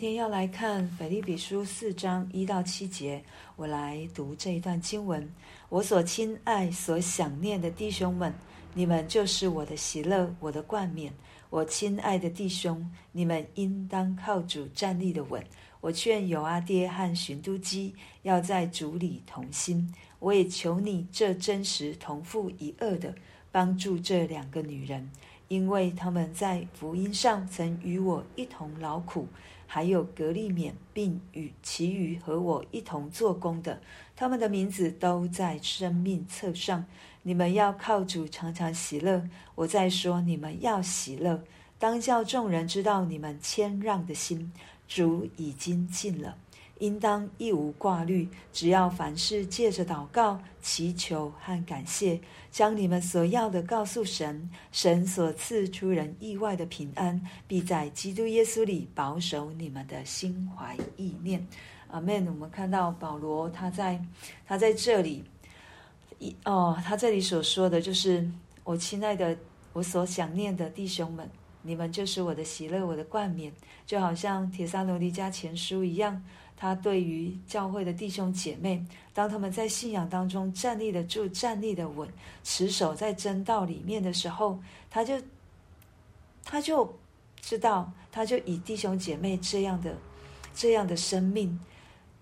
今天要来看腓立比书四章一到七节，我来读这一段经文。我所亲爱、所想念的弟兄们，你们就是我的喜乐，我的冠冕。我亲爱的弟兄，你们应当靠主站立的稳。我劝友阿爹和循都基要在主里同心。我也求你这真实同父一轭的，帮助这两个女人，因为他们在福音上曾与我一同劳苦。还有格利免，并与其余和我一同做工的，他们的名字都在生命册上。你们要靠主常常喜乐。我在说，你们要喜乐，当叫众人知道你们谦让的心，主已经尽了。应当一无挂虑，只要凡事借着祷告、祈求和感谢，将你们所要的告诉神。神所赐出人意外的平安，必在基督耶稣里保守你们的心怀意念。阿门。我们看到保罗他在他在这里，一哦，他这里所说的就是：我亲爱的，我所想念的弟兄们，你们就是我的喜乐，我的冠冕，就好像帖撒罗尼迦前书一样。他对于教会的弟兄姐妹，当他们在信仰当中站立得住、站立得稳、持守在真道里面的时候，他就他就知道，他就以弟兄姐妹这样的这样的生命，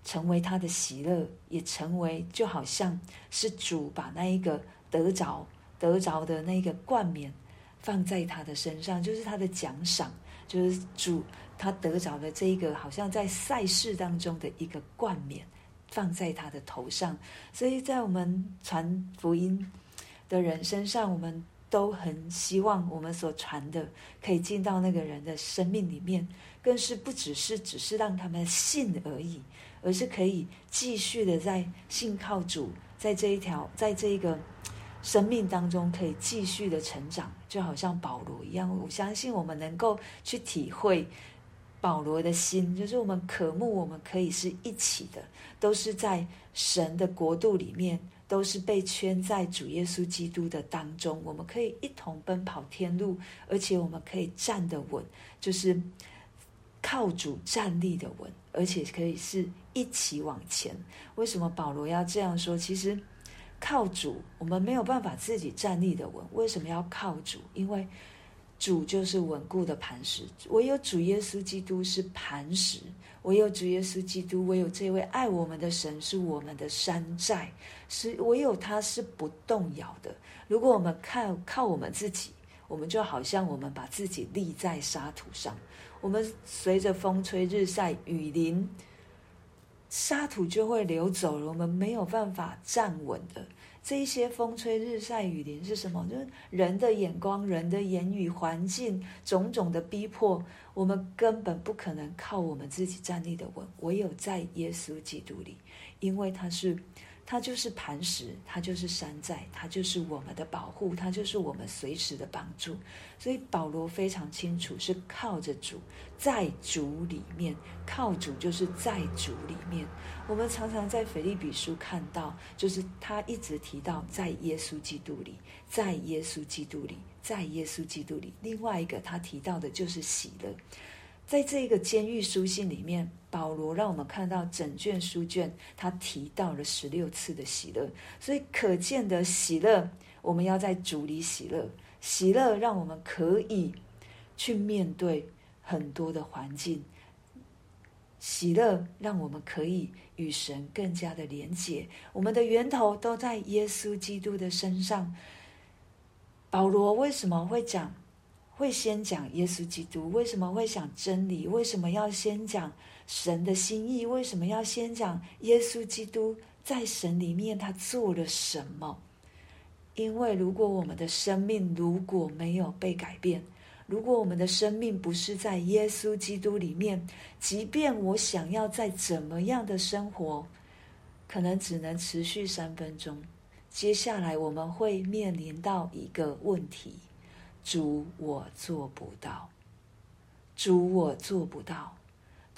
成为他的喜乐，也成为就好像是主把那一个得着得着的那个冠冕放在他的身上，就是他的奖赏，就是主。他得着了这一个好像在赛事当中的一个冠冕，放在他的头上。所以在我们传福音的人身上，我们都很希望我们所传的可以进到那个人的生命里面，更是不只是只是让他们信而已，而是可以继续的在信靠主，在这一条，在这一个生命当中可以继续的成长，就好像保罗一样。我相信我们能够去体会。保罗的心，就是我们渴慕，我们可以是一起的，都是在神的国度里面，都是被圈在主耶稣基督的当中。我们可以一同奔跑天路，而且我们可以站得稳，就是靠主站立的稳，而且可以是一起往前。为什么保罗要这样说？其实靠主，我们没有办法自己站立的稳。为什么要靠主？因为主就是稳固的磐石，唯有主耶稣基督是磐石，唯有主耶稣基督，唯有这位爱我们的神是我们的山寨，是唯有他是不动摇的。如果我们靠靠我们自己，我们就好像我们把自己立在沙土上，我们随着风吹日晒雨淋，沙土就会流走了，我们没有办法站稳的。这一些风吹日晒雨淋是什么？就是人的眼光、人的言语、环境种种的逼迫，我们根本不可能靠我们自己站立的稳，唯有在耶稣基督里，因为他是。它就是磐石，它就是山寨，它就是我们的保护，它就是我们随时的帮助。所以保罗非常清楚，是靠着主，在主里面，靠主就是在主里面。我们常常在腓立比书看到，就是他一直提到在耶稣基督里，在耶稣基督里，在耶稣基督里。另外一个他提到的就是喜乐。在这个监狱书信里面，保罗让我们看到整卷书卷，他提到了十六次的喜乐，所以可见的喜乐，我们要在主里喜乐，喜乐让我们可以去面对很多的环境，喜乐让我们可以与神更加的连结，我们的源头都在耶稣基督的身上。保罗为什么会讲？会先讲耶稣基督，为什么会讲真理？为什么要先讲神的心意？为什么要先讲耶稣基督在神里面他做了什么？因为如果我们的生命如果没有被改变，如果我们的生命不是在耶稣基督里面，即便我想要再怎么样的生活，可能只能持续三分钟。接下来我们会面临到一个问题。主，我做不到。主，我做不到。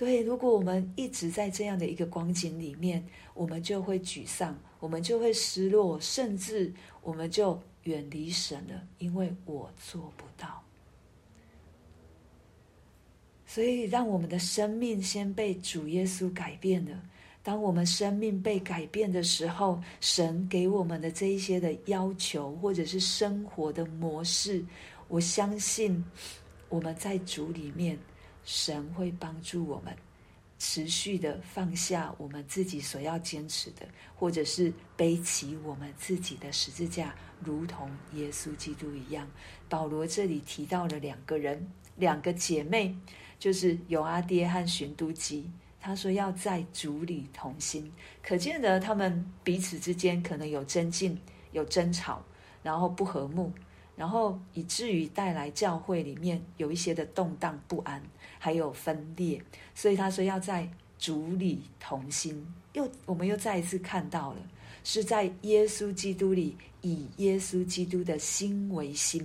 对，如果我们一直在这样的一个光景里面，我们就会沮丧，我们就会失落，甚至我们就远离神了，因为我做不到。所以，让我们的生命先被主耶稣改变了。当我们生命被改变的时候，神给我们的这一些的要求，或者是生活的模式，我相信我们在主里面，神会帮助我们持续的放下我们自己所要坚持的，或者是背起我们自己的十字架，如同耶稣基督一样。保罗这里提到了两个人，两个姐妹。就是有阿爹和寻都基，他说要在主里同心，可见得他们彼此之间可能有争竞、有争吵，然后不和睦，然后以至于带来教会里面有一些的动荡不安，还有分裂。所以他说要在主里同心，又我们又再一次看到了。是在耶稣基督里，以耶稣基督的心为心。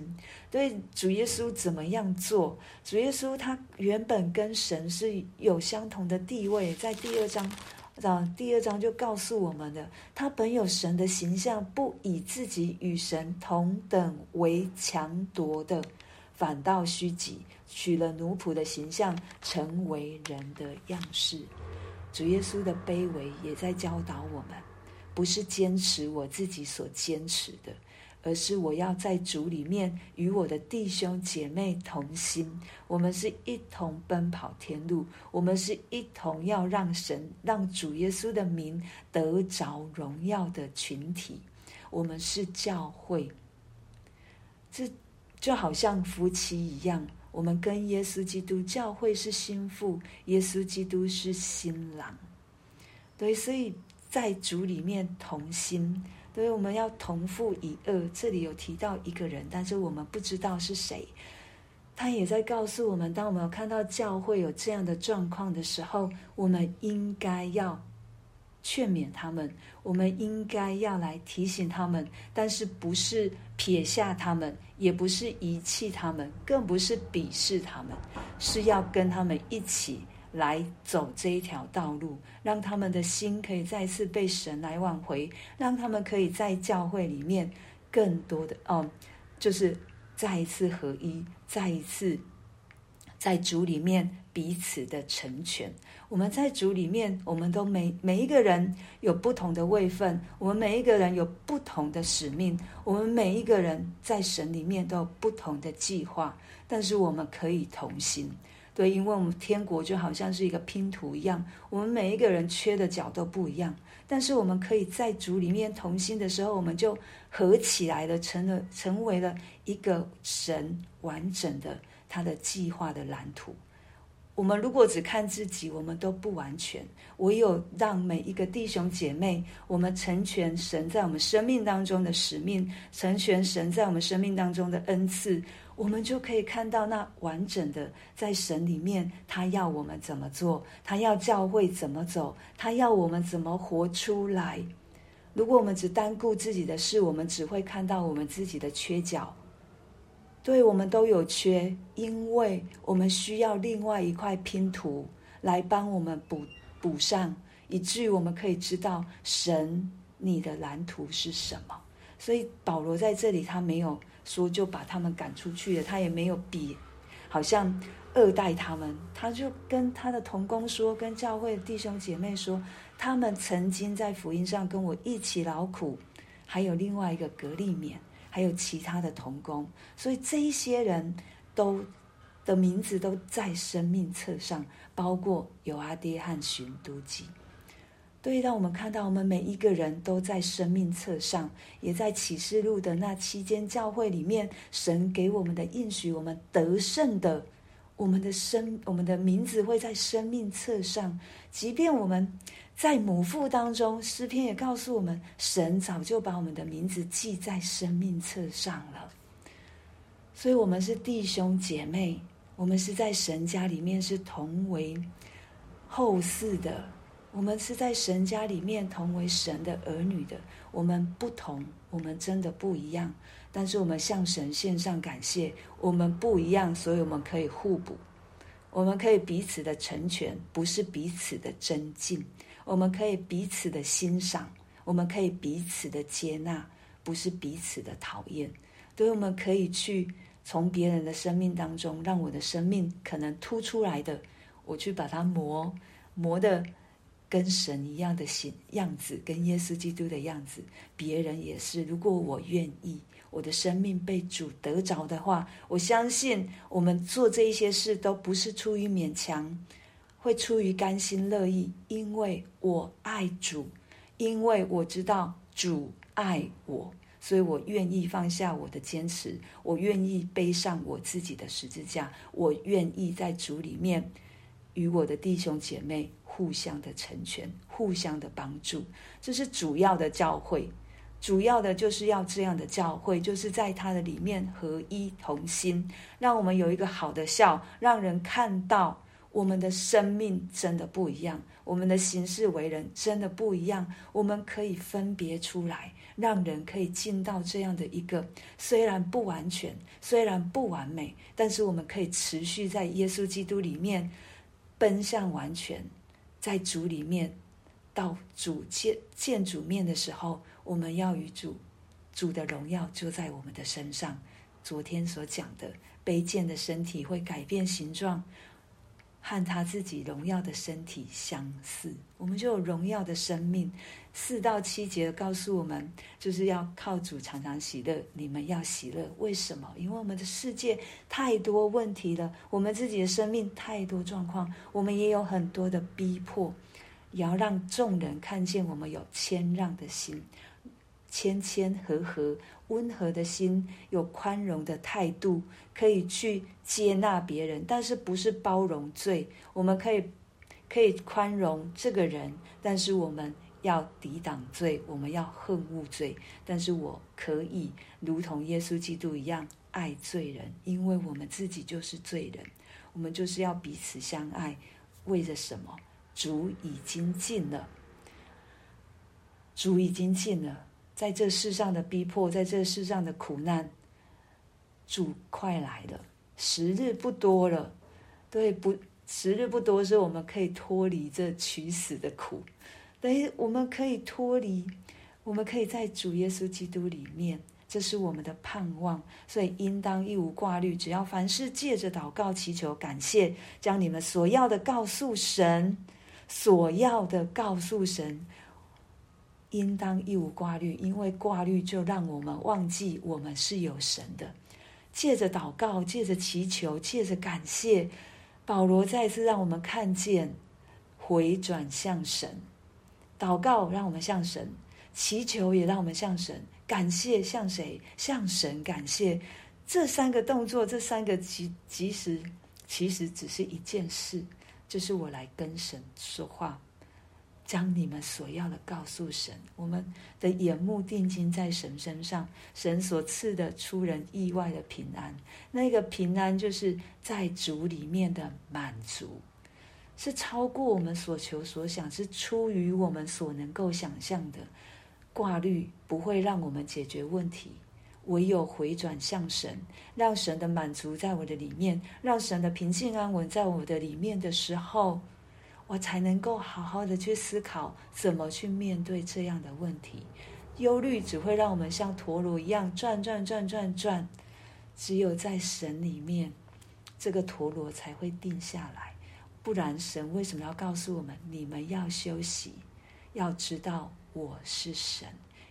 对主耶稣怎么样做？主耶稣他原本跟神是有相同的地位，在第二章，啊，第二章就告诉我们的，他本有神的形象，不以自己与神同等为强夺的，反倒虚己，取了奴仆的形象，成为人的样式。主耶稣的卑微也在教导我们。不是坚持我自己所坚持的，而是我要在主里面与我的弟兄姐妹同心。我们是一同奔跑天路，我们是一同要让神、让主耶稣的名得着荣耀的群体。我们是教会，这就好像夫妻一样，我们跟耶稣基督，教会是心腹，耶稣基督是新郎。对，所以。在主里面同心，所以我们要同负一轭。这里有提到一个人，但是我们不知道是谁。他也在告诉我们，当我们看到教会有这样的状况的时候，我们应该要劝勉他们，我们应该要来提醒他们，但是不是撇下他们，也不是遗弃他们，更不是鄙视他们，是要跟他们一起。来走这一条道路，让他们的心可以再次被神来挽回，让他们可以在教会里面更多的哦，就是再一次合一，再一次在主里面彼此的成全。我们在主里面，我们都每每一个人有不同的位分，我们每一个人有不同的使命，我们每一个人在神里面都有不同的计划，但是我们可以同心。对，因为我们天国就好像是一个拼图一样，我们每一个人缺的角都不一样，但是我们可以在主里面同心的时候，我们就合起来了，成了成为了一个神完整的他的计划的蓝图。我们如果只看自己，我们都不完全。唯有让每一个弟兄姐妹，我们成全神在我们生命当中的使命，成全神在我们生命当中的恩赐。我们就可以看到那完整的在神里面，他要我们怎么做，他要教会怎么走，他要我们怎么活出来。如果我们只单顾自己的事，我们只会看到我们自己的缺角。对，我们都有缺，因为我们需要另外一块拼图来帮我们补补上，以至于我们可以知道神你的蓝图是什么。所以保罗在这里他没有。说就把他们赶出去了，他也没有比，好像恶待他们。他就跟他的同工说，跟教会弟兄姐妹说，他们曾经在福音上跟我一起劳苦，还有另外一个格利免，还有其他的同工，所以这一些人都的名字都在生命册上，包括有阿爹和寻都基。所以，让我们看到，我们每一个人都在生命册上，也在启示录的那七间教会里面，神给我们的应许，我们得胜的，我们的生，我们的名字会在生命册上。即便我们在母腹当中，诗篇也告诉我们，神早就把我们的名字记在生命册上了。所以，我们是弟兄姐妹，我们是在神家里面是同为后嗣的。我们是在神家里面同为神的儿女的，我们不同，我们真的不一样。但是我们向神献上感谢，我们不一样，所以我们可以互补，我们可以彼此的成全，不是彼此的增进；我们可以彼此的欣赏，我们可以彼此的接纳，不是彼此的讨厌。所以我们可以去从别人的生命当中，让我的生命可能凸出来的，我去把它磨磨的跟神一样的形样子，跟耶稣基督的样子。别人也是，如果我愿意，我的生命被主得着的话，我相信我们做这一些事都不是出于勉强，会出于甘心乐意，因为我爱主，因为我知道主爱我。所以我愿意放下我的坚持，我愿意背上我自己的十字架，我愿意在主里面与我的弟兄姐妹互相的成全，互相的帮助。这是主要的教会，主要的就是要这样的教会，就是在它的里面合一同心，让我们有一个好的笑，让人看到我们的生命真的不一样，我们的行事为人真的不一样，我们可以分别出来。让人可以进到这样的一个虽然不完全、虽然不完美，但是我们可以持续在耶稣基督里面奔向完全，在主里面到主见见主面的时候，我们要与主主的荣耀就在我们的身上。昨天所讲的卑贱的身体会改变形状。和他自己荣耀的身体相似，我们就有荣耀的生命。四到七节告诉我们，就是要靠主常常喜乐。你们要喜乐，为什么？因为我们的世界太多问题了，我们自己的生命太多状况，我们也有很多的逼迫，也要让众人看见我们有谦让的心。谦谦和和、温和的心，有宽容的态度，可以去接纳别人，但是不是包容罪。我们可以可以宽容这个人，但是我们要抵挡罪，我们要恨恶罪。但是我可以如同耶稣基督一样爱罪人，因为我们自己就是罪人。我们就是要彼此相爱，为着什么？主已经尽了，主已经尽了。在这世上的逼迫，在这世上的苦难，主快来了，时日不多了。对，不，时日不多，是我们可以脱离这取死的苦。等于我们可以脱离，我们可以在主耶稣基督里面，这是我们的盼望。所以应当一无挂虑，只要凡事借着祷告、祈求、感谢，将你们所要的告诉神，所要的告诉神。应当一无挂虑，因为挂虑就让我们忘记我们是有神的。借着祷告，借着祈求，借着感谢，保罗再次让我们看见回转向神。祷告让我们向神，祈求也让我们向神，感谢向谁？向神感谢。这三个动作，这三个其其实其实只是一件事，就是我来跟神说话。将你们所要的告诉神，我们的眼目定睛在神身上，神所赐的出人意外的平安，那个平安就是在主里面的满足，是超过我们所求所想，是出于我们所能够想象的。挂虑不会让我们解决问题，唯有回转向神，让神的满足在我的里面，让神的平静安稳在我的里面的时候。我才能够好好的去思考怎么去面对这样的问题。忧虑只会让我们像陀螺一样转转转转转，只有在神里面，这个陀螺才会定下来。不然，神为什么要告诉我们：你们要休息，要知道我是神？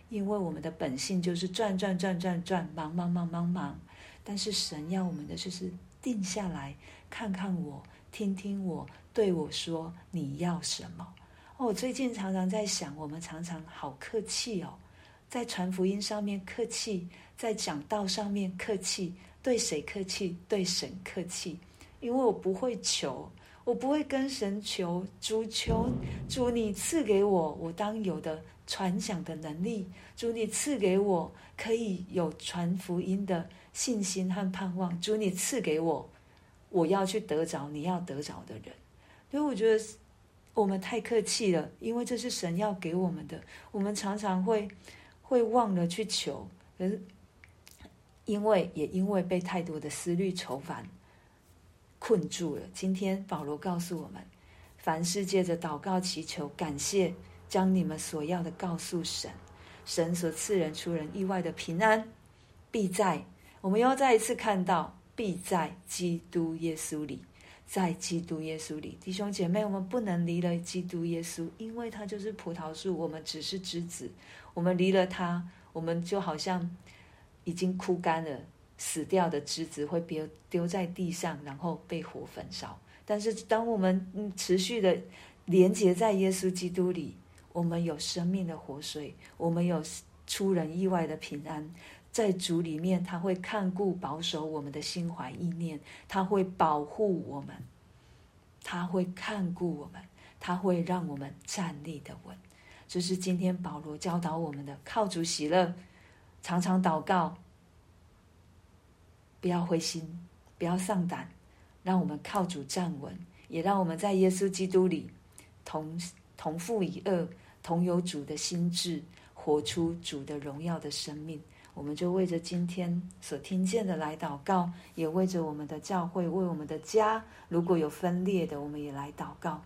因为我们的本性就是转转转转转，忙忙忙忙忙。但是神要我们的就是定下来，看看我，听听我。对我说：“你要什么？”哦，我最近常常在想，我们常常好客气哦，在传福音上面客气，在讲道上面客气，对谁客气？对神客气，因为我不会求，我不会跟神求，主求，主你赐给我我当有的传讲的能力，主你赐给我可以有传福音的信心和盼望，主你赐给我我要去得着你要得着的人。所以我觉得我们太客气了，因为这是神要给我们的，我们常常会会忘了去求，可是因为也因为被太多的思虑愁烦困住了。今天保罗告诉我们，凡事借着祷告、祈求、感谢，将你们所要的告诉神，神所赐人出人意外的平安，必在我们又再一次看到，必在基督耶稣里，在基督耶稣里，弟兄姐妹，我们不能离了基督耶稣，因为他就是葡萄树，我们只是枝子。我们离了他，我们就好像已经枯干了，死掉的枝子会丢丢在地上，然后被火焚烧。但是，当我们持续的连接在耶稣基督里，我们有生命的活水，我们有出人意外的平安。在主里面，他会看顾保守我们的心怀意念，他会保护我们，他会看顾我们，他会让我们站立的稳。这是今天保罗教导我们的：靠主喜乐，常常祷告，不要灰心，不要丧胆，让我们靠主站稳，也让我们在耶稣基督里同同负一轭，同有主的心志，活出主的荣耀的生命。我们就为着今天所听见的来祷告，也为着我们的教会，为我们的家，如果有分裂的，我们也来祷告。